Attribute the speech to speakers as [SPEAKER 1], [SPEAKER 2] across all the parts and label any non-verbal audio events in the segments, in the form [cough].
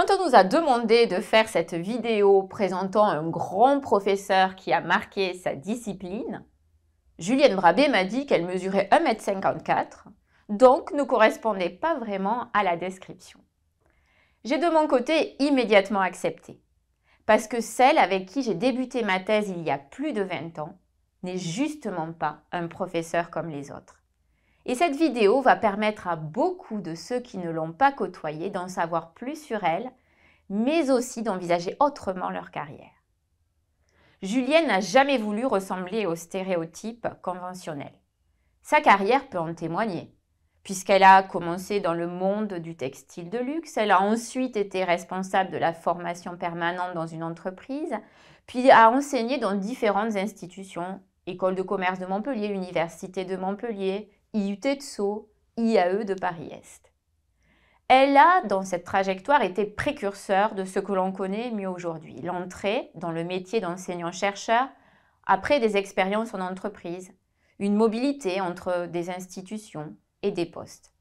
[SPEAKER 1] quand on nous a demandé de faire cette vidéo présentant un grand professeur qui a marqué sa discipline, Julienne Brabé m'a dit qu'elle mesurait 1m54, donc ne correspondait pas vraiment à la description. J'ai de mon côté immédiatement accepté, parce que celle avec qui j'ai débuté ma thèse il y a plus de 20 ans n'est justement pas un professeur comme les autres. Et cette vidéo va permettre à beaucoup de ceux qui ne l'ont pas côtoyée d'en savoir plus sur elle, mais aussi d'envisager autrement leur carrière. Julienne n'a jamais voulu ressembler aux stéréotypes conventionnels. Sa carrière peut en témoigner, puisqu'elle a commencé dans le monde du textile de luxe, elle a ensuite été responsable de la formation permanente dans une entreprise, puis a enseigné dans différentes institutions, École de commerce de Montpellier, Université de Montpellier, IUT de Sceaux, IAE de Paris-Est. Elle a, dans cette trajectoire, été précurseur de ce que l'on connaît mieux aujourd'hui, l'entrée dans le métier d'enseignant-chercheur après des expériences en entreprise, une mobilité entre des institutions et des postes.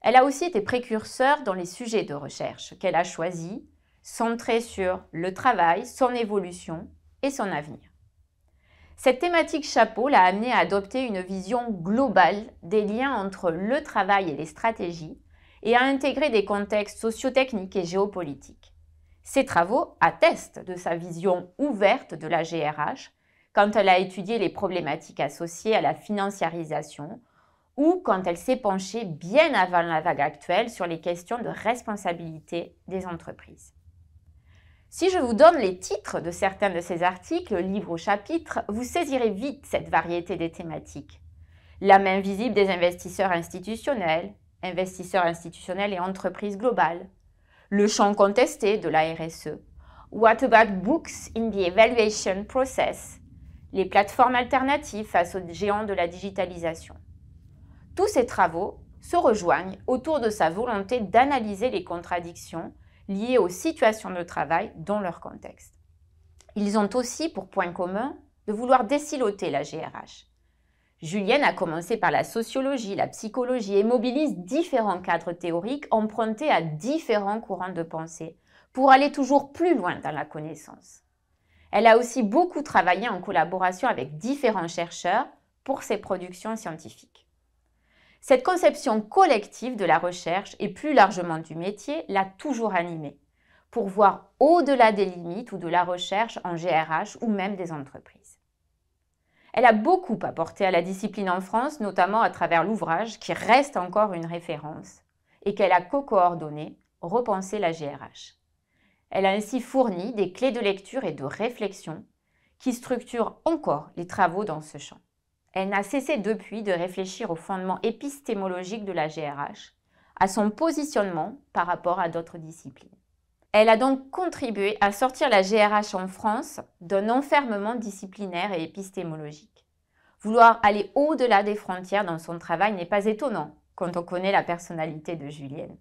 [SPEAKER 1] Elle a aussi été précurseur dans les sujets de recherche qu'elle a choisis, centrés sur le travail, son évolution et son avenir. Cette thématique chapeau l'a amenée à adopter une vision globale des liens entre le travail et les stratégies et à intégrer des contextes sociotechniques et géopolitiques. Ses travaux attestent de sa vision ouverte de la GRH quand elle a étudié les problématiques associées à la financiarisation ou quand elle s'est penchée bien avant la vague actuelle sur les questions de responsabilité des entreprises. Si je vous donne les titres de certains de ces articles, livres ou chapitres, vous saisirez vite cette variété des thématiques. La main visible des investisseurs institutionnels, investisseurs institutionnels et entreprises globales. Le champ contesté de la RSE. What about books in the evaluation process? Les plateformes alternatives face aux géants de la digitalisation. Tous ces travaux se rejoignent autour de sa volonté d'analyser les contradictions liées aux situations de travail dans leur contexte. Ils ont aussi pour point commun de vouloir déciloter la GRH. Julienne a commencé par la sociologie, la psychologie et mobilise différents cadres théoriques empruntés à différents courants de pensée pour aller toujours plus loin dans la connaissance. Elle a aussi beaucoup travaillé en collaboration avec différents chercheurs pour ses productions scientifiques. Cette conception collective de la recherche et plus largement du métier l'a toujours animée, pour voir au-delà des limites ou de la recherche en GRH ou même des entreprises. Elle a beaucoup apporté à la discipline en France, notamment à travers l'ouvrage qui reste encore une référence et qu'elle a co-coordonné Repenser la GRH. Elle a ainsi fourni des clés de lecture et de réflexion qui structurent encore les travaux dans ce champ. Elle n'a cessé depuis de réfléchir au fondement épistémologique de la GRH, à son positionnement par rapport à d'autres disciplines. Elle a donc contribué à sortir la GRH en France d'un enfermement disciplinaire et épistémologique. Vouloir aller au-delà des frontières dans son travail n'est pas étonnant quand on connaît la personnalité de Julienne.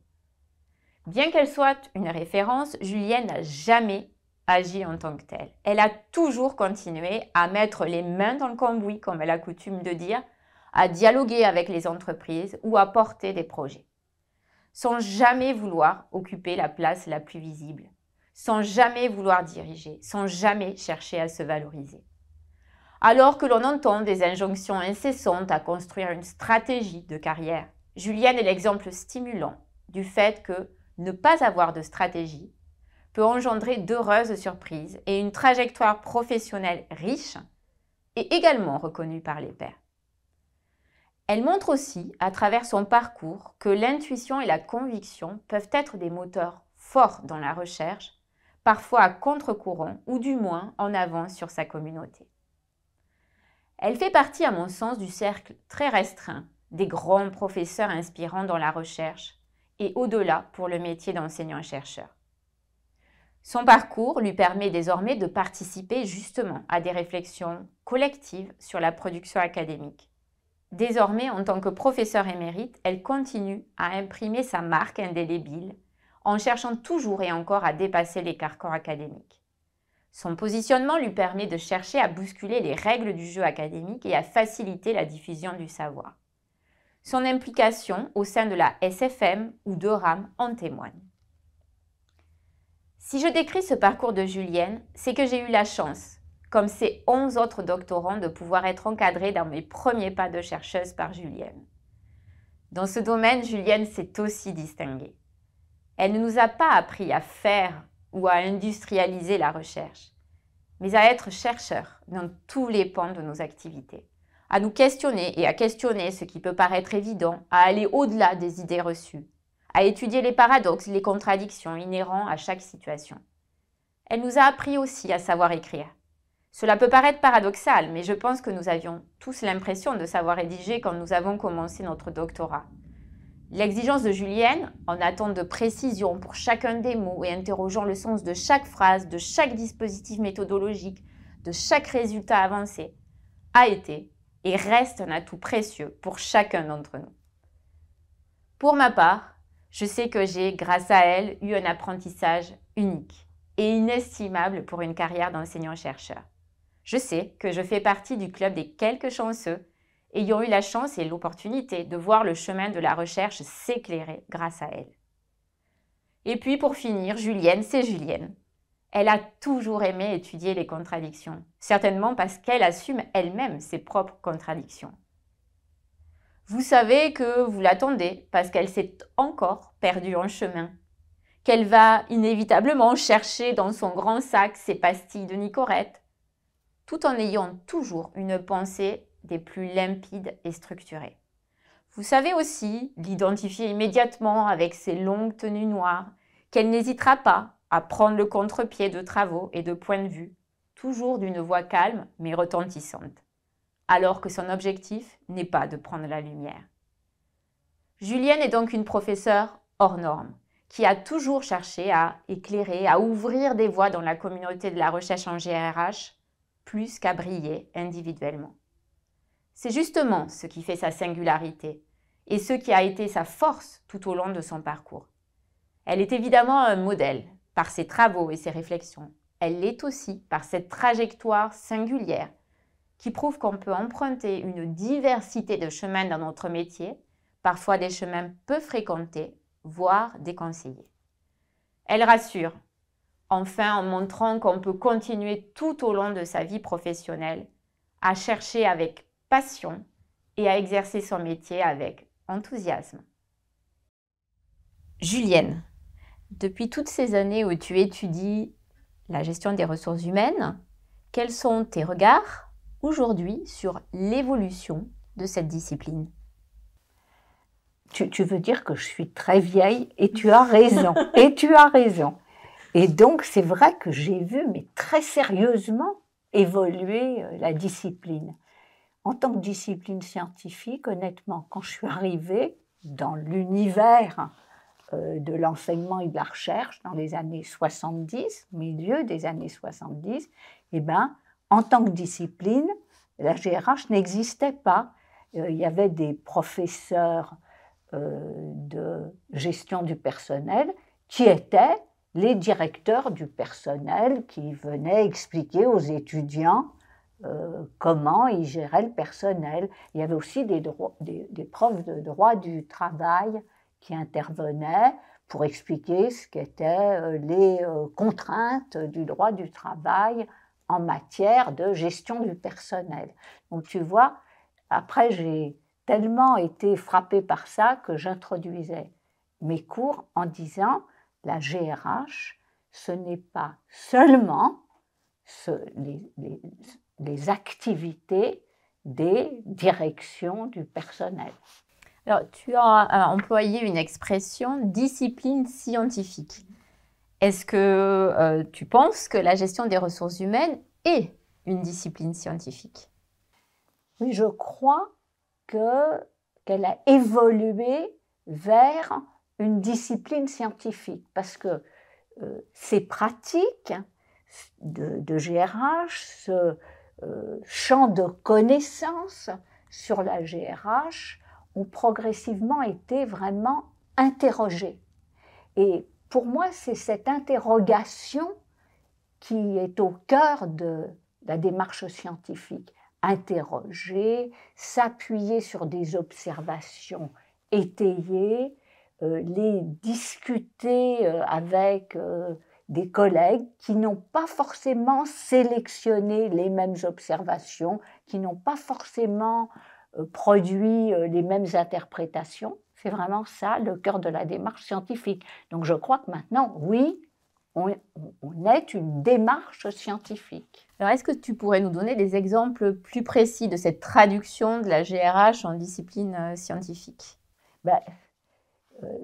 [SPEAKER 1] Bien qu'elle soit une référence, Julienne n'a jamais agit en tant que telle. Elle a toujours continué à mettre les mains dans le cambouis, comme elle a coutume de dire, à dialoguer avec les entreprises ou à porter des projets, sans jamais vouloir occuper la place la plus visible, sans jamais vouloir diriger, sans jamais chercher à se valoriser. Alors que l'on entend des injonctions incessantes à construire une stratégie de carrière, Julienne est l'exemple stimulant du fait que ne pas avoir de stratégie peut engendrer d'heureuses surprises et une trajectoire professionnelle riche et également reconnue par les pairs. Elle montre aussi, à travers son parcours, que l'intuition et la conviction peuvent être des moteurs forts dans la recherche, parfois à contre-courant ou du moins en avance sur sa communauté. Elle fait partie, à mon sens, du cercle très restreint des grands professeurs inspirants dans la recherche et au-delà pour le métier d'enseignant-chercheur. Son parcours lui permet désormais de participer justement à des réflexions collectives sur la production académique. Désormais, en tant que professeur émérite, elle continue à imprimer sa marque indélébile en cherchant toujours et encore à dépasser les carcans académiques. Son positionnement lui permet de chercher à bousculer les règles du jeu académique et à faciliter la diffusion du savoir. Son implication au sein de la SFM ou de RAM en témoigne. Si je décris ce parcours de Julienne, c'est que j'ai eu la chance, comme ces 11 autres doctorants, de pouvoir être encadrée dans mes premiers pas de chercheuse par Julienne. Dans ce domaine, Julienne s'est aussi distinguée. Elle ne nous a pas appris à faire ou à industrialiser la recherche, mais à être chercheur dans tous les pans de nos activités, à nous questionner et à questionner ce qui peut paraître évident, à aller au-delà des idées reçues, à étudier les paradoxes, les contradictions inhérents à chaque situation. Elle nous a appris aussi à savoir écrire. Cela peut paraître paradoxal, mais je pense que nous avions tous l'impression de savoir rédiger quand nous avons commencé notre doctorat. L'exigence de Julienne, en attente de précision pour chacun des mots et interrogeant le sens de chaque phrase, de chaque dispositif méthodologique, de chaque résultat avancé, a été et reste un atout précieux pour chacun d'entre nous. Pour ma part, je sais que j'ai, grâce à elle, eu un apprentissage unique et inestimable pour une carrière d'enseignant-chercheur. Je sais que je fais partie du club des quelques chanceux ayant eu la chance et l'opportunité de voir le chemin de la recherche s'éclairer grâce à elle. Et puis pour finir, Julienne, c'est Julienne. Elle a toujours aimé étudier les contradictions, certainement parce qu'elle assume elle-même ses propres contradictions. Vous savez que vous l'attendez parce qu'elle s'est encore perdue en chemin, qu'elle va inévitablement chercher dans son grand sac ses pastilles de Nicorette, tout en ayant toujours une pensée des plus limpides et structurées. Vous savez aussi l'identifier immédiatement avec ses longues tenues noires, qu'elle n'hésitera pas à prendre le contre-pied de travaux et de points de vue, toujours d'une voix calme mais retentissante alors que son objectif n'est pas de prendre la lumière. Julienne est donc une professeure hors norme, qui a toujours cherché à éclairer, à ouvrir des voies dans la communauté de la recherche en GRH, plus qu'à briller individuellement. C'est justement ce qui fait sa singularité et ce qui a été sa force tout au long de son parcours. Elle est évidemment un modèle par ses travaux et ses réflexions. Elle l'est aussi par cette trajectoire singulière qui prouve qu'on peut emprunter une diversité de chemins dans notre métier, parfois des chemins peu fréquentés, voire déconseillés. Elle rassure, enfin en montrant qu'on peut continuer tout au long de sa vie professionnelle à chercher avec passion et à exercer son métier avec enthousiasme. Julienne, depuis toutes ces années où tu étudies la gestion des ressources humaines, quels sont tes regards? Aujourd'hui sur l'évolution de cette discipline
[SPEAKER 2] tu, veux dire que je suis très vieille et tu as raison. [laughs] et tu as raison. Et donc, c'est vrai que j'ai vu, mais très sérieusement, évoluer euh, la discipline. En tant que discipline scientifique, honnêtement, quand je suis arrivée dans l'univers euh, de l'enseignement et de la recherche dans les années 70, milieu des années 70, eh ben, en tant que discipline, la GRH n'existait pas. Euh, il y avait des professeurs euh, de gestion du personnel qui étaient les directeurs du personnel qui venaient expliquer aux étudiants euh, comment ils géraient le personnel. Il y avait aussi des, des, profs de droit du travail qui intervenaient pour expliquer ce qu'étaient les contraintes du droit du travail en matière de gestion du personnel. Donc tu vois, après j'ai tellement été frappée par ça que j'introduisais mes cours en disant la GRH, ce n'est pas seulement les, activités des directions du personnel.
[SPEAKER 1] Alors, tu as employé une expression discipline scientifique. Est-ce que euh, tu penses que la gestion des ressources humaines est une discipline scientifique?
[SPEAKER 2] Oui, je crois que qu'elle a évolué vers une discipline scientifique parce que euh, ces pratiques de, GRH, ce euh, champ de connaissances sur la GRH ont progressivement été vraiment interrogés. Et pour moi, c'est cette interrogation qui est au cœur de la démarche scientifique. Interroger, s'appuyer sur des observations étayées, euh, les discuter euh, avec euh, des collègues qui n'ont pas forcément sélectionné les mêmes observations, qui n'ont pas forcément produit les mêmes interprétations. C'est vraiment ça le cœur de la démarche scientifique. Donc je crois que maintenant, oui, on, est une démarche scientifique.
[SPEAKER 1] Alors est-ce que tu pourrais nous donner des exemples plus précis de cette traduction de la GRH en discipline euh, scientifique?
[SPEAKER 2] Ben,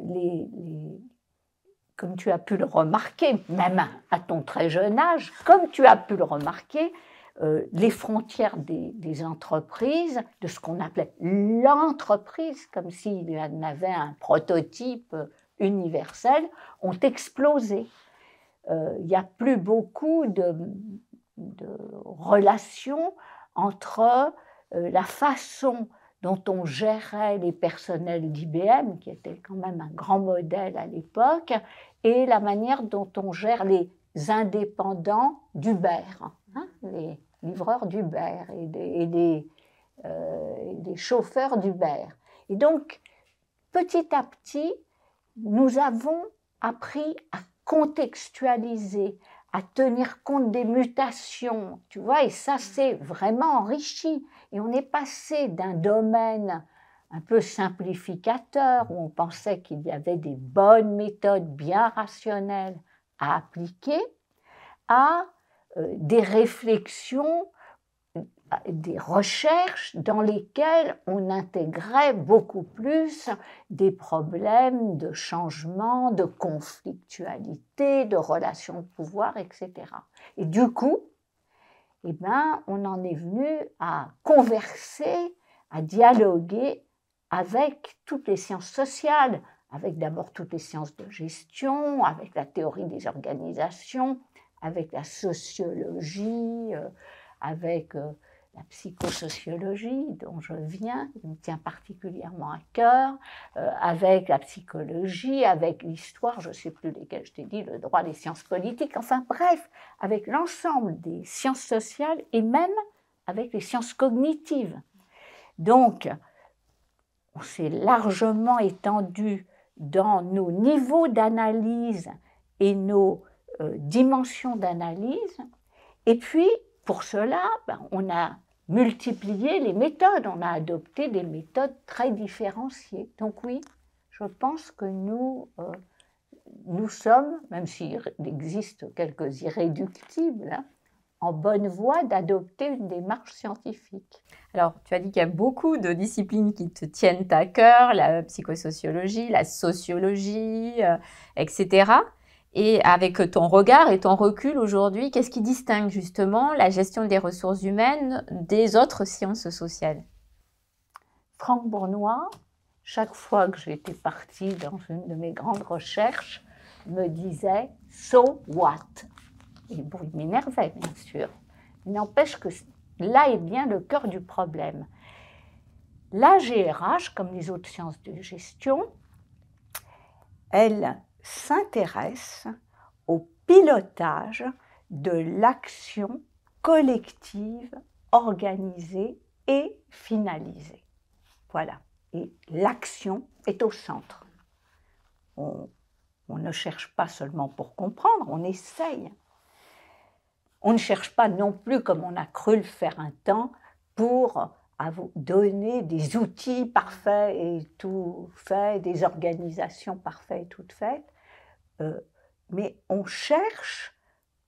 [SPEAKER 2] les, comme tu as pu le remarquer, même à ton très jeune âge, comme tu as pu le remarquer, euh, les frontières des, entreprises, de ce qu'on appelait l'entreprise, comme s'il y en avait un prototype universel, ont explosé. Euh, il n'y a plus beaucoup de, relations entre euh, la façon dont on gérait les personnels d'IBM, qui était quand même un grand modèle à l'époque, et la manière dont on gère les indépendants d'Uber, les livreurs d'Uber et des, euh, chauffeurs d'Uber. Et donc, petit à petit, nous avons appris à contextualiser, à tenir compte des mutations, tu vois, et ça, c'est vraiment enrichi. Et on est passé d'un domaine un peu simplificateur, où on pensait qu'il y avait des bonnes méthodes bien rationnelles à appliquer, à des réflexions, des recherches dans lesquelles on intégrait beaucoup plus des problèmes de changement, de conflictualité, de relations de pouvoir, etc. Et du coup, eh ben, on en est venu à converser, à dialoguer avec toutes les sciences sociales, avec d'abord toutes les sciences de gestion, avec la théorie des organisations, avec la sociologie, euh, avec euh, la psychosociologie dont je viens, qui me tient particulièrement à cœur, euh, avec la psychologie, avec l'histoire, je ne sais plus lesquelles je t'ai dit, le droit des sciences politiques, enfin bref, avec l'ensemble des sciences sociales et même avec les sciences cognitives. Donc, on s'est largement étendu dans nos niveaux d'analyse et nos euh, dimensions d'analyse. Et puis, pour cela, ben, on a multiplié les méthodes, on a adopté des méthodes très différenciées. Donc oui, je pense que nous, euh, nous sommes, même s'il existe quelques irréductibles, hein, en bonne voie d'adopter une démarche scientifique.
[SPEAKER 1] Alors, tu as dit qu'il y a beaucoup de disciplines qui te tiennent à cœur, la psychosociologie, la sociologie, euh, etc. Et avec ton regard et ton recul aujourd'hui, qu'est-ce qui distingue justement la gestion des ressources humaines des autres sciences sociales?
[SPEAKER 2] Franck Bournois, chaque fois que j'étais partie dans une de mes grandes recherches, me disait So what? Et bon, il m'énervait, bien sûr. N'empêche que là est bien le cœur du problème. La GRH, comme les autres sciences de gestion, elle s'intéresse au pilotage de l'action collective organisée et finalisée. Voilà. Et l'action est au centre. On, ne cherche pas seulement pour comprendre, on essaye. On ne cherche pas non plus, comme on a cru le faire un temps, pour à vous donner des outils parfaits et tout faits, des organisations parfaites et toutes faites, euh, mais on cherche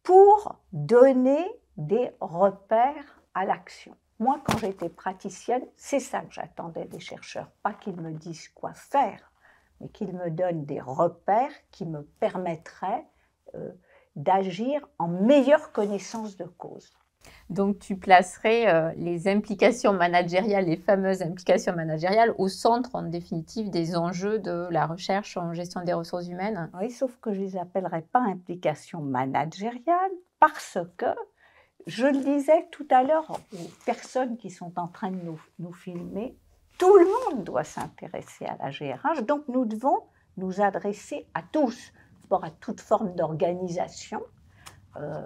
[SPEAKER 2] pour donner des repères à l'action. Moi, quand j'étais praticienne, c'est ça que j'attendais des chercheurs, pas qu'ils me disent quoi faire, mais qu'ils me donnent des repères qui me permettraient euh, d'agir en meilleure connaissance de cause.
[SPEAKER 1] Donc, tu placerais euh, les implications managériales, les fameuses implications managériales, au centre, en définitive, des enjeux de la recherche en gestion des ressources humaines?
[SPEAKER 2] Oui, sauf que je ne les appellerais pas implications managériales parce que, je le disais tout à l'heure aux personnes qui sont en train de nous, filmer, tout le monde doit s'intéresser à la GRH, donc nous devons nous adresser à tous, à toute forme d'organisation. Euh,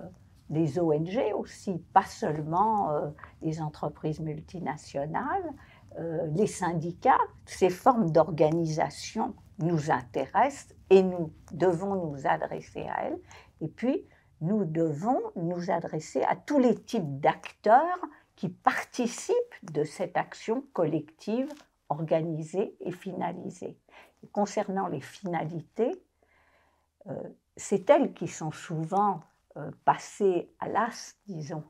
[SPEAKER 2] des ONG aussi, pas seulement euh, les entreprises multinationales, euh, les syndicats, ces formes d'organisation nous intéresse et nous devons nous adresser à elle. Et puis, nous devons nous adresser à tous les types d'acteurs qui participent de cette action collective organisée et finalisée. concernant les finalités, euh, c'est elles qui sont souvent euh, passées à l'as, disons.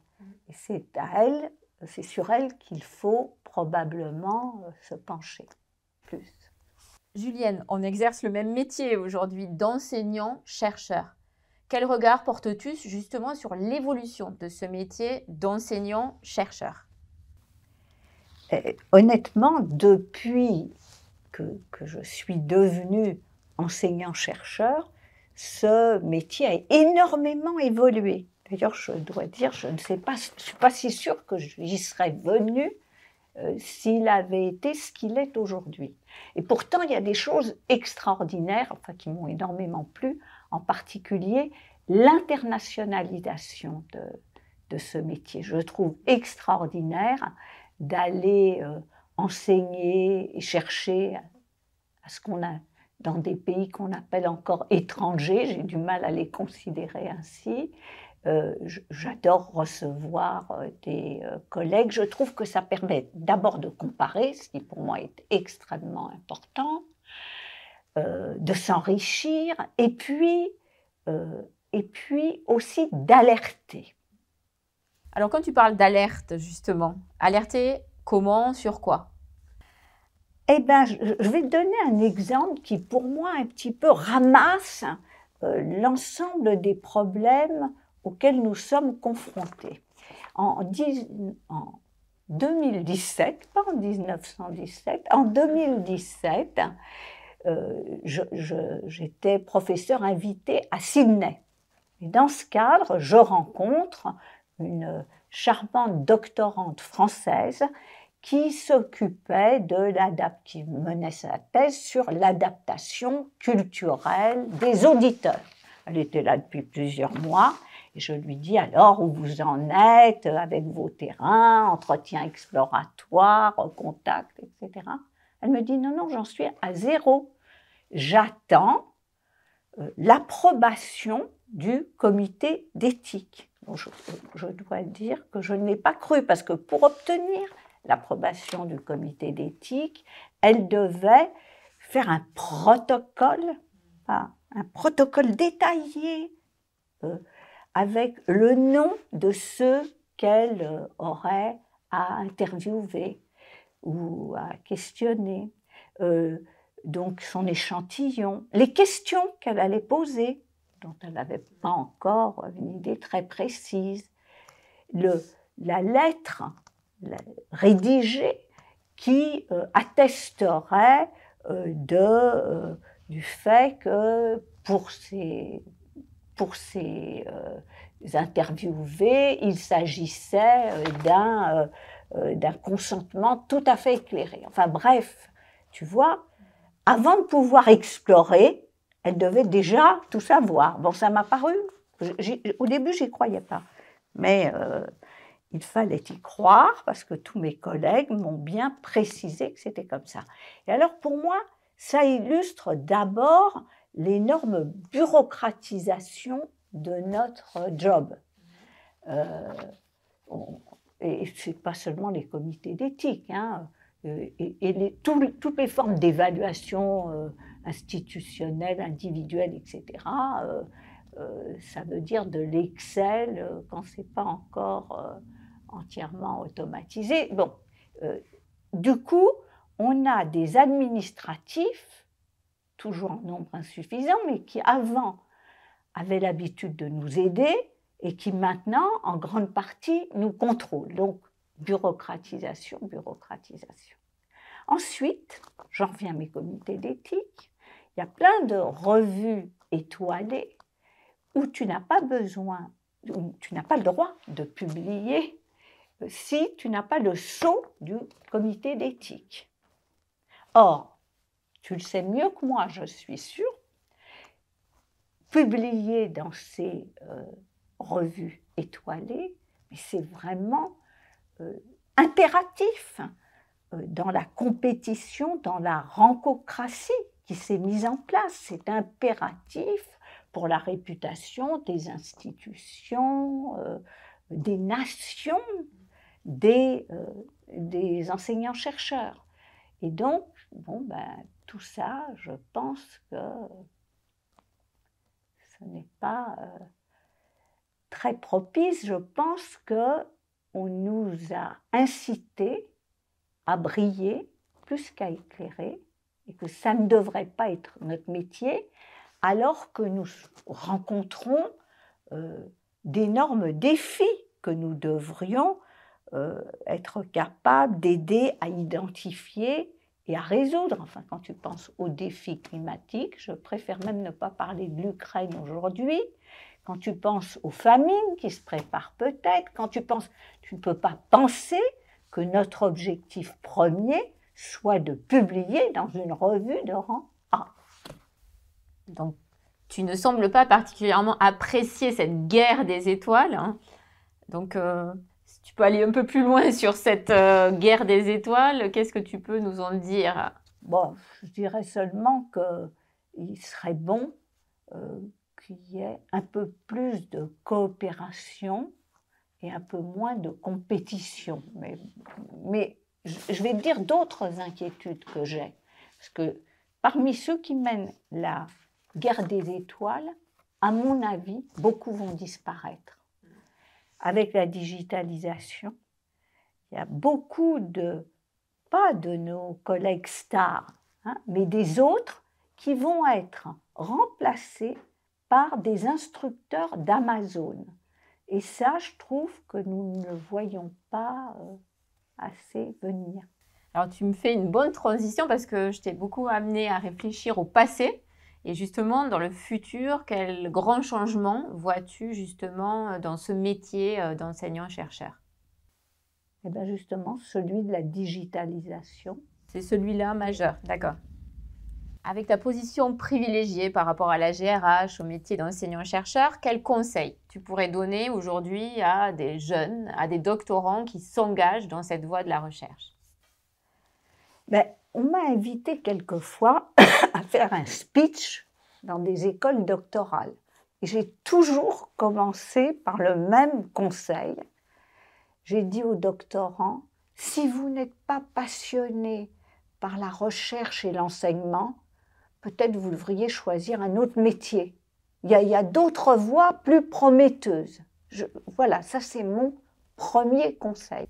[SPEAKER 2] Et c'est à elles, c'est sur elles qu'il faut probablement euh, se pencher plus.
[SPEAKER 1] Julienne, on exerce le même métier aujourd'hui d'enseignant-chercheur. Quel regard portes-tu justement sur l'évolution de ce métier d'enseignant-chercheur
[SPEAKER 2] eh, Honnêtement, depuis que, que, je suis devenue enseignant-chercheur, ce métier a énormément évolué. D'ailleurs, je dois dire, je ne sais pas, je suis pas si sûre que j'y serais venue euh, s'il avait été ce qu'il est aujourd'hui. Et pourtant, il y a des choses extraordinaires, enfin, qui m'ont énormément plu, en particulier l'internationalisation de, de, ce métier. Je trouve extraordinaire d'aller euh, enseigner et chercher à ce qu'on a dans des pays qu'on appelle encore étrangers, j'ai du mal à les considérer ainsi, euh, j'adore recevoir euh, des euh, collègues. Je trouve que ça permet d'abord de comparer, ce qui pour moi est extrêmement important, de s'enrichir et et puis aussi d'alerter.
[SPEAKER 1] Alors quand tu parles d'alerte, justement, alerter comment, sur quoi?
[SPEAKER 2] Eh bien, je vais donner un exemple qui pour moi un petit peu ramasse l'ensemble des problèmes auxquels nous sommes confrontés. En, 2017, pas en 1917, en 2017, euh, j'étais professeur invité à Sydney. Et dans ce cadre, je rencontre une charmante doctorante française qui s'occupait de l'adaptation, menait sa thèse sur l'adaptation culturelle des auditeurs. Elle était là depuis plusieurs mois et je lui dis alors où vous en êtes avec vos terrains, entretien exploratoire, contact, etc. Elle me dit non, non, j'en suis à zéro. J'attends euh, l'approbation du comité d'éthique. je, je, dois dire que je n'ai pas cru parce que pour obtenir l'approbation du comité d'éthique, elle devait faire un protocole, un protocole détaillé. Euh, avec le nom de ceux qu'elle euh, aurait à interviewer ou à questionner, euh, donc son échantillon, les questions qu'elle allait poser, dont elle n'avait pas encore une idée très précise, le, la lettre rédigée qui euh, attesterait de, du fait que pour ces pour ces euh, interviewés, il s'agissait euh, d'un euh, d'un consentement tout à fait éclairé. Enfin bref, tu vois, avant de pouvoir explorer, elle devait déjà tout savoir. Bon, ça m'a paru, au début, j'y croyais pas, mais il fallait y croire parce que tous mes collègues m'ont bien précisé que c'était comme ça. Et alors, pour moi, ça illustre d'abord l'énorme bureaucratisation de notre job. Euh, et ce n'est pas seulement les comités d'éthique, hein, euh, et, toutes les formes d'évaluation euh, institutionnelle, individuelle, etc. ça veut dire de l'Excel quand ce n'est pas encore entièrement automatisé. Bon, du coup, on a des administratifs toujours en nombre insuffisant, mais qui avant avaient l'habitude de nous aider et qui maintenant, en grande partie, nous contrôlent. Donc, bureaucratisation, bureaucratisation. Ensuite, j'en reviens à mes comités d'éthique. Il y a plein de revues étoilées où tu n'as pas besoin, où tu n'as pas le droit de publier si tu n'as pas le sceau du comité d'éthique. Or, tu le sais mieux que moi, je suis sûre, publié dans ces euh, revues étoilées, mais c'est vraiment euh, impératif euh, dans la compétition, dans la rancocratie qui s'est mise en place. C'est impératif pour la réputation des institutions, des nations, des, euh, des enseignants-chercheurs. Et donc, bon, ben, tout ça, je pense que ce n'est pas euh, très propice. Je pense que on nous a incités à briller plus qu'à éclairer et que ça ne devrait pas être notre métier, alors que nous rencontrons euh, d'énormes défis que nous devrions euh, être capables d'aider à identifier et à résoudre. Enfin, quand tu penses aux défis climatiques, je préfère même ne pas parler de l'Ukraine aujourd'hui. Quand tu penses aux famines qui se préparent peut-être, quand tu penses, tu ne peux pas penser que notre objectif premier soit de publier dans une revue de rang A.
[SPEAKER 1] Donc, tu ne sembles pas particulièrement apprécier cette guerre des étoiles. Hein. Donc, euh, tu peux aller un peu plus loin sur cette euh, guerre des étoiles, qu'est-ce que tu peux nous en dire?
[SPEAKER 2] Bon, je dirais seulement qu'il serait bon euh, qu'il y ait un peu plus de coopération et un peu moins de compétition. Mais, mais je vais dire d'autres inquiétudes que j'ai. Parce que parmi ceux qui mènent la guerre des étoiles, à mon avis, beaucoup vont disparaître. Avec la digitalisation, il y a beaucoup de, pas de nos collègues stars, hein, mais des autres qui vont être remplacés par des instructeurs d'Amazon. Et ça, je trouve que nous ne le voyons pas euh, assez venir.
[SPEAKER 1] Alors tu me fais une bonne transition parce que je t'ai beaucoup amené à réfléchir au passé et justement dans le futur, quel grand changement vois-tu justement dans ce métier euh, d'enseignant-chercheur?
[SPEAKER 2] Eh bien justement celui de la digitalisation.
[SPEAKER 1] C'est celui-là majeur, d'accord. Avec ta position privilégiée par rapport à la GRH, au métier d'enseignant-chercheur, quels conseils tu pourrais donner aujourd'hui à des jeunes, à des doctorants qui s'engagent dans cette voie de la recherche?
[SPEAKER 2] Ben, On m'a invité quelquefois [coughs] à faire un speech dans des écoles doctorales. J'ai toujours commencé par le même conseil. J'ai dit aux doctorants, si vous n'êtes pas passionné par la recherche et l'enseignement, peut-être vous devriez choisir un autre métier. Il y a, d'autres voies plus prometteuses. voilà, ça c'est mon premier conseil.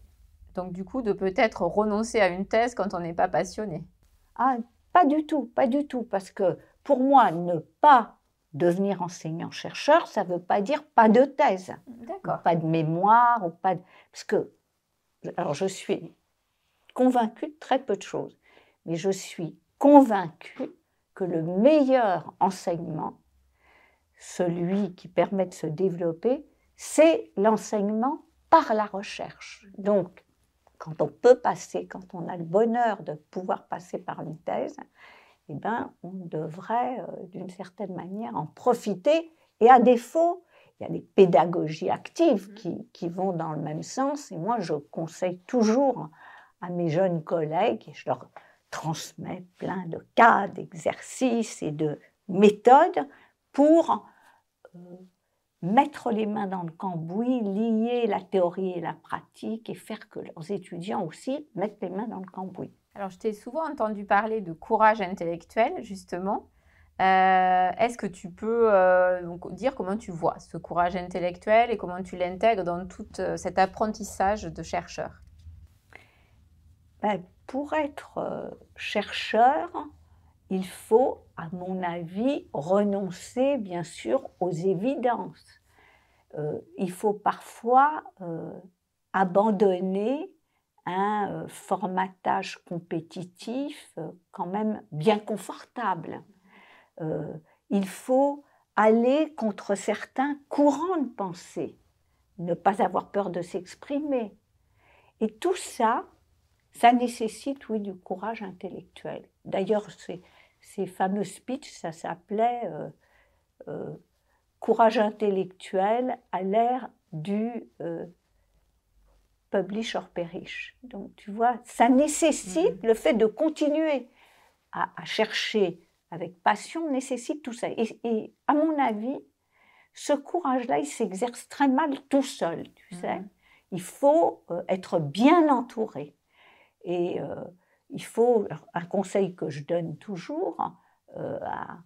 [SPEAKER 1] Donc du coup, de peut-être renoncer à une thèse quand on n'est pas passionné.
[SPEAKER 2] Ah, pas du tout, pas du tout, parce que pour moi, ne pas devenir enseignant-chercheur, ça ne veut pas dire pas de thèse, pas de mémoire, ou pas parce que alors je suis convaincue de très peu de choses, mais je suis convaincue que le meilleur enseignement, celui qui permet de se développer, c'est l'enseignement par la recherche. Donc, quand on peut passer, quand on a le bonheur de pouvoir passer par une thèse, eh ben, on devrait, euh, d'une certaine manière, en profiter. Et à défaut, il y a des pédagogies actives qui, qui, vont dans le même sens. Et moi, je conseille toujours à mes jeunes collègues, et je leur transmet plein de cas, d'exercices et de méthodes pour euh, mettre les mains dans le cambouis, lier la théorie et la pratique et faire que leurs étudiants aussi mettent les mains dans le cambouis.
[SPEAKER 1] Alors, je t'ai souvent entendu parler de courage intellectuel, justement. Euh, est-ce que tu peux euh, dire comment tu vois ce courage intellectuel et comment tu l'intègres dans tout cet apprentissage de chercheur?
[SPEAKER 2] Ben, pour être euh, chercheur, il faut, à mon avis, renoncer bien sûr aux évidences. Euh, il faut parfois euh, abandonner un formatage compétitif quand même bien confortable. il faut aller contre certains courants de pensée, ne pas avoir peur de s'exprimer. Et tout ça, ça nécessite, oui, du courage intellectuel. D'ailleurs, ces, ces, fameux speeches, ça s'appelait euh, euh, Courage intellectuel à l'ère du euh, publish or perish. Donc, tu vois, ça nécessite mm-hmm. le fait de continuer à, chercher avec passion, nécessite tout ça. Et, à mon avis, ce courage-là, il s'exerce très mal tout seul, tu sais. Il faut euh, être bien entouré. Et il faut, un conseil que je donne toujours euh, à,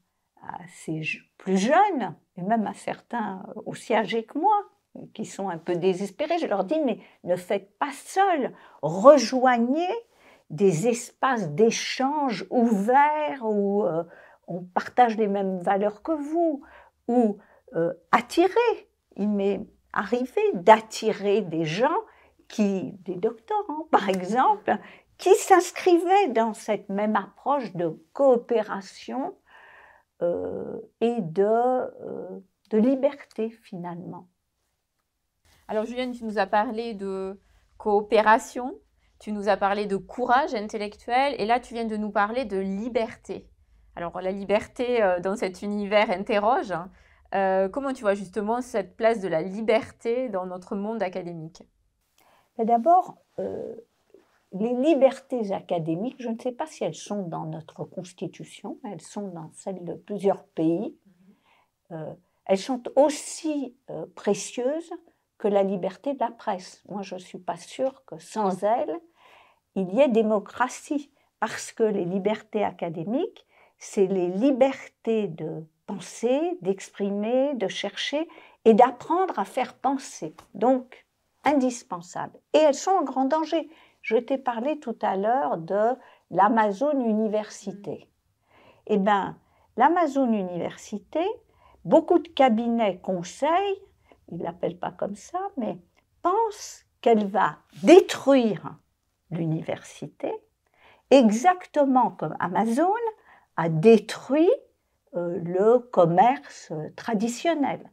[SPEAKER 2] ces plus jeunes, et même à certains aussi âgés que moi, qui sont un peu désespérés, je leur dis, mais ne faites pas seul, rejoignez des espaces d'échange ouverts où euh, on partage les mêmes valeurs que vous, ou euh, attirer, il m'est arrivé d'attirer des gens qui, des doctorants par exemple, qui s'inscrivaient dans cette même approche de coopération euh, et de, de liberté finalement.
[SPEAKER 1] Alors Julienne, tu nous as parlé de coopération, tu nous as parlé de courage intellectuel et là tu viens de nous parler de liberté. Alors la liberté euh, dans cet univers interroge. Hein. Euh, comment tu vois justement cette place de la liberté dans notre monde académique?
[SPEAKER 2] D'abord, euh, les libertés académiques, je ne sais pas si elles sont dans notre constitution, elles sont dans celle de plusieurs pays. elles sont aussi précieuses que la liberté de la presse. Moi, je ne suis pas sûre que sans elle, il y ait démocratie, parce que les libertés académiques, c'est les libertés de penser, d'exprimer, de chercher et d'apprendre à faire penser. Donc, indispensables. Et elles sont en grand danger. Je t'ai parlé tout à l'heure de l'Amazon Université. Eh bien, l'Amazon Université, beaucoup de cabinets conseillent, ils ne l'appellent pas comme ça, mais pensent qu'elle va détruire l'université, exactement comme Amazon a détruit euh, le commerce traditionnel.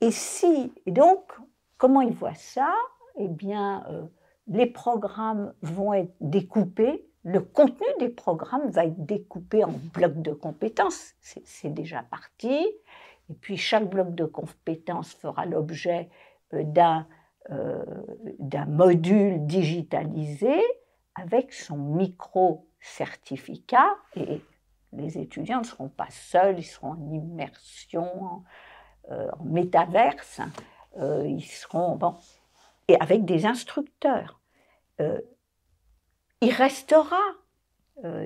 [SPEAKER 2] Et si, donc, comment ils voient ça? Eh bien, euh, les programmes vont être découpés, le contenu des programmes va être découpé en blocs de compétences, c'est déjà parti, et puis chaque bloc de compétences fera l'objet euh, d'un euh, d'un module digitalisé avec son micro-certificat. Et les étudiants ne seront pas seuls, ils seront en immersion, en, euh, métaverse, euh, ils seront bon, et avec des instructeurs. il restera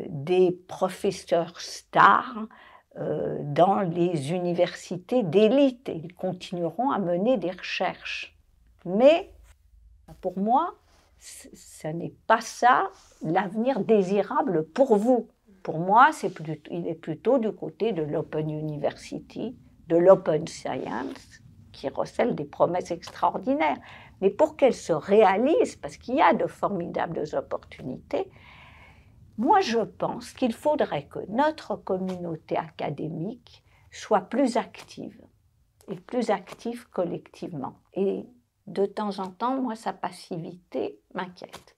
[SPEAKER 2] des professeurs stars dans les universités d'élite et ils continueront à mener des recherches. Mais pour moi, ce n'est pas ça l'avenir désirable pour vous. Pour moi, il est plutôt du côté de l'Open University, de l'Open Science, qui recèle des promesses extraordinaires. Mais pour qu'elles se réalisent, parce qu'il y a de formidables opportunités, moi je pense qu'il faudrait que notre communauté académique soit plus active, et plus active collectivement. Et de temps en temps, moi, sa passivité m'inquiète.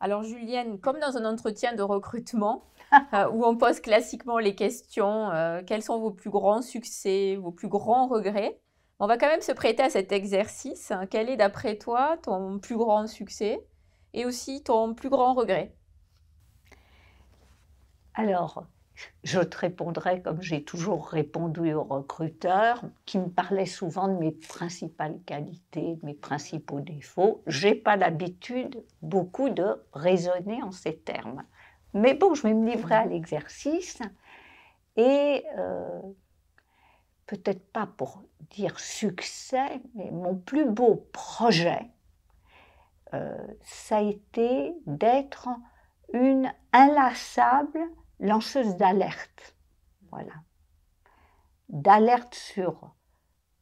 [SPEAKER 1] Alors Julienne, comme dans un entretien de recrutement, [laughs] euh, où on pose classiquement les questions, euh, quels sont vos plus grands succès, vos plus grands regrets, on va quand même se prêter à cet exercice. Quel est d'après toi ton plus grand succès et aussi ton plus grand regret?
[SPEAKER 2] Alors, je te répondrai comme j'ai toujours répondu aux recruteurs qui me parlaient souvent de mes principales qualités, de mes principaux défauts. J'ai pas l'habitude beaucoup de raisonner en ces termes. Mais bon, je vais me livrer à l'exercice et euh, peut-être pas pour dire succès, mais mon plus beau projet, euh, ça a été d'être une inlassable lanceuse d'alerte. Voilà. D'alerte sur,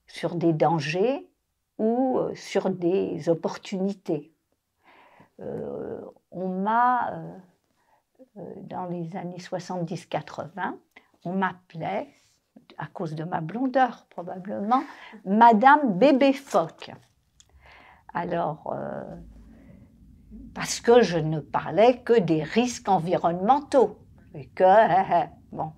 [SPEAKER 2] sur des dangers ou euh, sur des opportunités. Euh, on m'a, dans les années 70-80, on m'appelait, à cause de ma blondeur probablement, Madame Bébé Phoque. Alors, parce que je ne parlais que des risques environnementaux et que, [laughs] bon,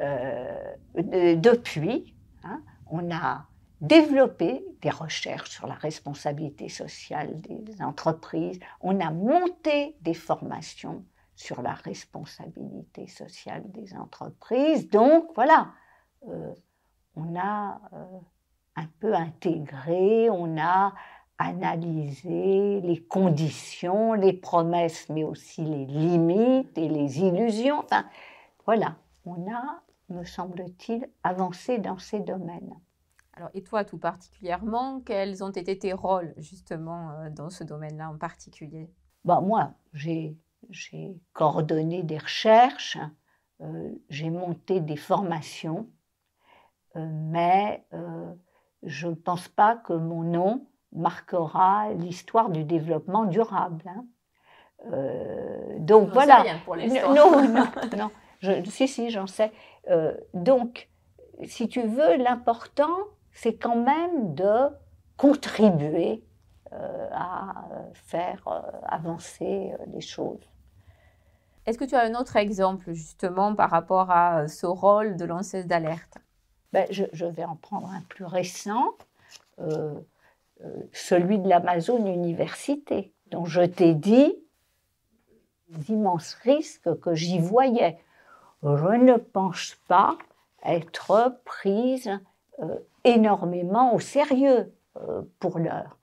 [SPEAKER 2] euh, depuis, hein, on a développé des recherches sur la responsabilité sociale des entreprises, on a monté des formations sur la responsabilité sociale des entreprises. Donc voilà, euh, on a euh, un peu intégré, on a analysé les conditions, les promesses, mais aussi les limites et les illusions. Enfin, voilà, on a, me semble-t-il, avancé dans ces domaines.
[SPEAKER 1] Alors, et toi, tout particulièrement, quels ont été tes rôles justement euh, dans ce domaine-là en particulier?
[SPEAKER 2] Bah, Moi, j'ai coordonné des recherches, euh, j'ai monté des formations, euh, mais je ne pense pas que mon nom marquera l'histoire du développement durable. Hein. donc voilà.
[SPEAKER 1] Rien pour
[SPEAKER 2] non, [laughs] non, non. Je, si, si, j'en sais. donc, si tu veux, l'important, c'est quand même de contribuer euh, à faire euh, avancer euh, les choses.
[SPEAKER 1] Est-ce que tu as un autre exemple justement par rapport à ce rôle de lanceuse d'alerte?
[SPEAKER 2] Ben, je, vais en prendre un plus récent, celui de l'Amazon Université, dont je t'ai dit les immenses risques que j'y voyais. Je ne pense pas être prise énormément au sérieux euh, pour l'heure.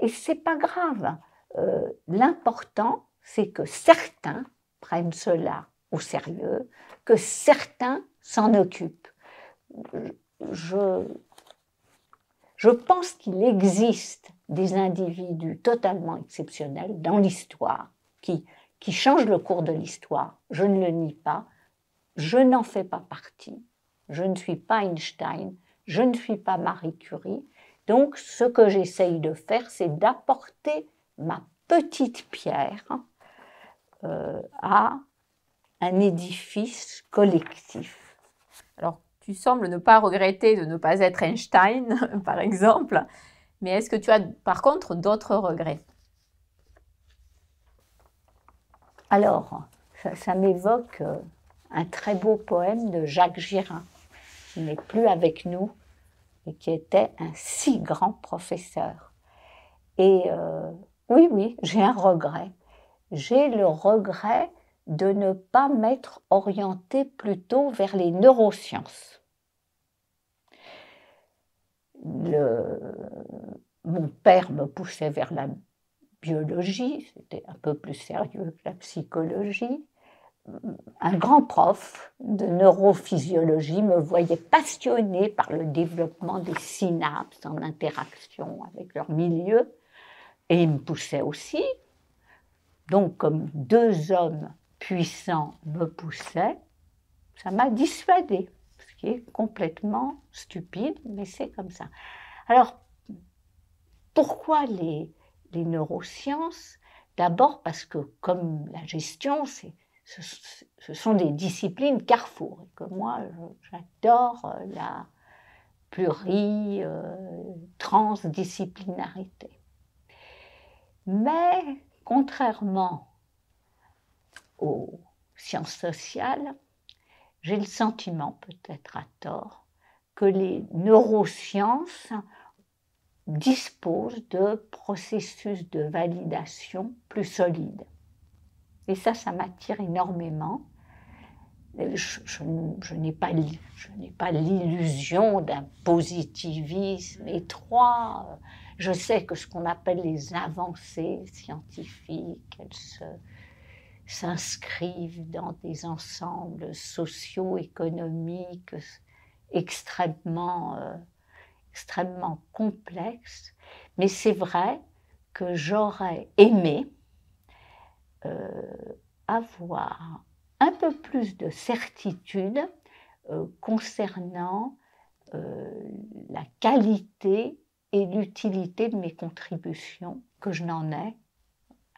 [SPEAKER 2] Et c'est pas grave. Euh, l'important, c'est que certains prennent cela au sérieux, que certains s'en occupent. Je, pense qu'il existe des individus totalement exceptionnels dans l'histoire qui, qui changent le cours de l'histoire. Je ne le nie pas. Je n'en fais pas partie. Je ne suis pas Einstein. Je ne suis pas Marie Curie. Donc, ce que j'essaye de faire, c'est d'apporter ma petite pierre euh, à un édifice collectif.
[SPEAKER 1] Alors, tu sembles ne pas regretter de ne pas être Einstein, [laughs] par exemple, mais est-ce que tu as par contre d'autres regrets?
[SPEAKER 2] Alors, ça m'évoque euh, un très beau poème de Jacques Girin qui n'est plus avec nous et qui était un si grand professeur. Et euh, oui, oui, j'ai un regret. J'ai le regret de ne pas m'être orienté plutôt vers les neurosciences. mon père me poussait vers la biologie, c'était un peu plus sérieux que la psychologie un grand prof de neurophysiologie me voyait passionné par le développement des synapses en interaction avec leur milieu et il me poussait aussi. Donc comme deux hommes puissants me poussaient, ça m'a dissuadé, ce qui est complètement stupide, mais c'est comme ça. Alors, pourquoi les, neurosciences? D'abord parce que comme la gestion, ce, sont des disciplines carrefour et que moi j'adore euh, la pluri-transdisciplinarité. Mais contrairement aux sciences sociales, j'ai le sentiment, peut-être à tort, que les neurosciences disposent de processus de validation plus solides. Et ça, ça m'attire énormément. Je, n'ai pas, pas l'illusion d'un positivisme étroit. Je sais que ce qu'on appelle les avancées scientifiques, elles s'inscrivent dans des ensembles socio-économiques extrêmement, euh, extrêmement complexes. Mais c'est vrai que j'aurais aimé, euh, avoir un peu plus de certitude euh, concernant la qualité et l'utilité de mes contributions, que je n'en ai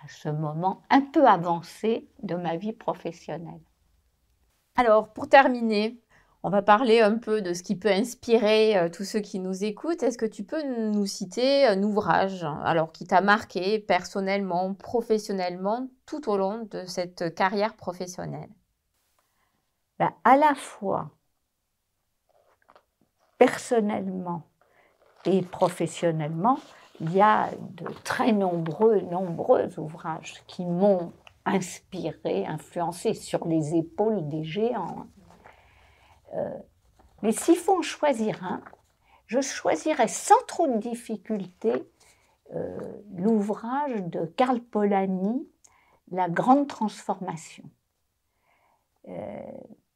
[SPEAKER 2] à ce moment un peu avancé de ma vie professionnelle.
[SPEAKER 1] Alors, pour terminer, on va parler un peu de ce qui peut inspirer euh, tous ceux qui nous écoutent. Est-ce que tu peux nous citer un ouvrage alors qui t'a marqué personnellement, professionnellement tout au long de cette carrière professionnelle?
[SPEAKER 2] Ben, À la fois personnellement et professionnellement, il y a de très nombreux, nombreux ouvrages qui m'ont inspiré, influencé sur les épaules des géants. Euh, mais s'il faut en choisir un, je choisirais sans trop de difficulté euh, l'ouvrage de Karl Polanyi, La grande transformation. Euh,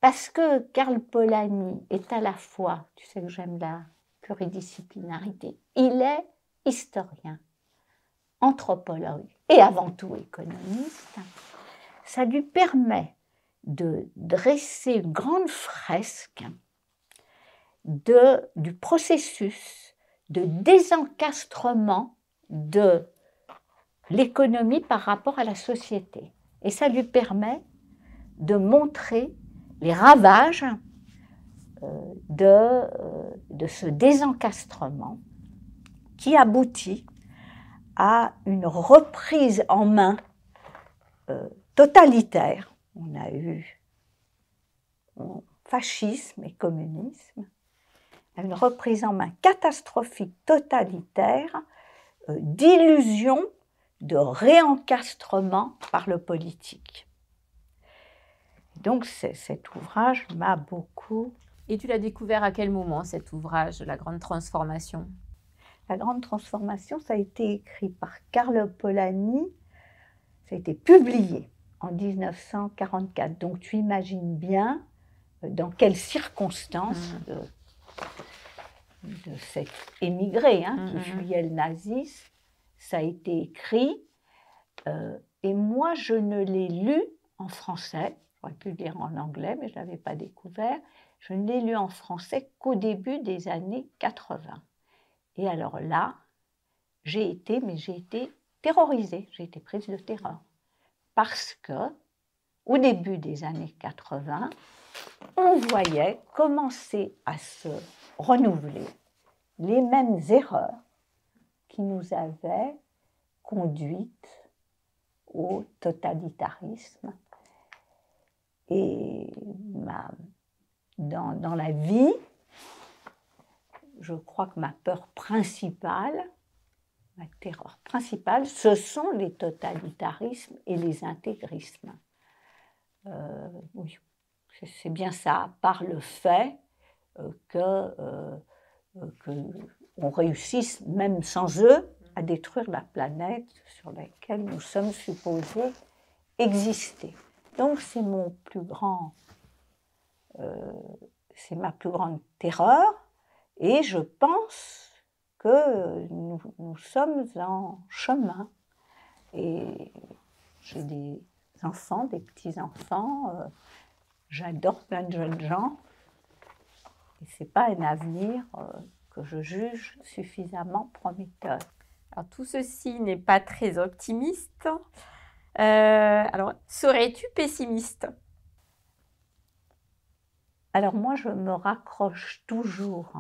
[SPEAKER 2] parce que Karl Polanyi est à la fois, tu sais que j'aime la pluridisciplinarité, il est historien, anthropologue et avant tout économiste. Ça lui permet de dresser une grande fresque de, du processus de désencastrement de l'économie par rapport à la société. Et ça lui permet de montrer les ravages euh, de, euh, de ce désencastrement qui aboutit à une reprise en main euh, totalitaire. On a eu fascisme et communisme, une reprise en main catastrophique totalitaire d'illusions de réencastrement par le politique. Donc cet ouvrage m'a beaucoup...
[SPEAKER 1] Et tu l'as découvert à quel moment cet ouvrage, La Grande Transformation?
[SPEAKER 2] La Grande Transformation, ça a été écrit par Carlo Polanyi, ça a été publié en 1944. Donc tu imagines bien euh, dans quelles circonstances mmh. de, cet émigré hein, qui mmh, mmh, fuyait le nazisme, ça a été écrit. Euh, et moi, je ne l'ai lu en français J'aurais pu le lire en anglais, mais je ne l'avais pas découvert. Je ne l'ai lu en français qu'au début des années 80. Et alors là, j'ai été, mais j'ai été terrorisée, j'ai été prise de terreur. Parce que, au début des années 80, on voyait commencer à se renouveler les mêmes erreurs qui nous avaient conduites au totalitarisme et dans, dans, la vie, je crois que ma peur principale, ma terreur principale, ce sont les totalitarismes et les intégrismes. Euh, oui, c'est bien ça, par le fait euh, que, euh, que on réussisse, même sans eux, à détruire la planète sur laquelle nous sommes supposés exister. Donc c'est mon plus grand, c'est ma plus grande terreur, et je pense que nous, sommes en chemin. Et j'ai des enfants, des petits enfants. Euh, j'adore plein de jeunes gens. Et c'est pas un avenir euh, que je juge suffisamment prometteur.
[SPEAKER 1] Alors tout ceci n'est pas très optimiste. Euh, alors, serais-tu pessimiste?
[SPEAKER 2] Alors moi, je me raccroche toujours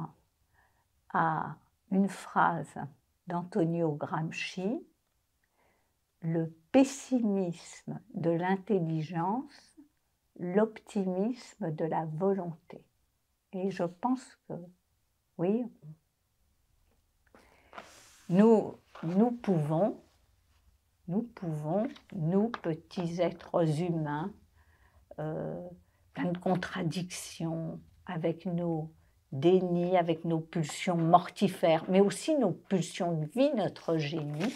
[SPEAKER 2] à une phrase d'Antonio Gramsci, le pessimisme de l'intelligence, l'optimisme de la volonté. Et je pense que, oui, nous, nous pouvons nous pouvons, nous petits êtres humains, euh, plein de contradictions, avec nos dénis, avec nos pulsions mortifères, mais aussi nos pulsions de vie, notre génie,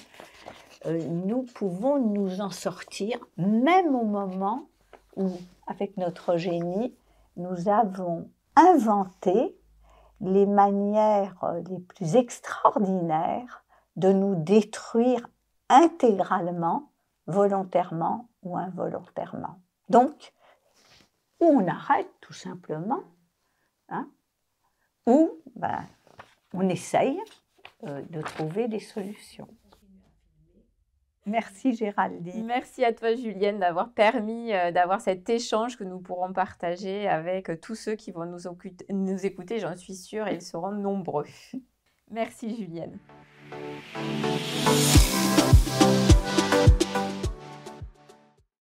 [SPEAKER 2] euh, nous pouvons nous en sortir, même au moment où, avec notre génie, nous avons inventé les manières les plus extraordinaires de nous détruire intégralement, volontairement ou involontairement. Donc, on arrête tout simplement, ou ben, on essaye euh, de trouver des solutions. Merci Géraldine.
[SPEAKER 1] Merci à toi Julienne d'avoir permis euh, d'avoir cet échange que nous pourrons partager avec euh, tous ceux qui vont nous, nous écouter, j'en suis sûre, et ils seront nombreux. [laughs] Merci Julienne.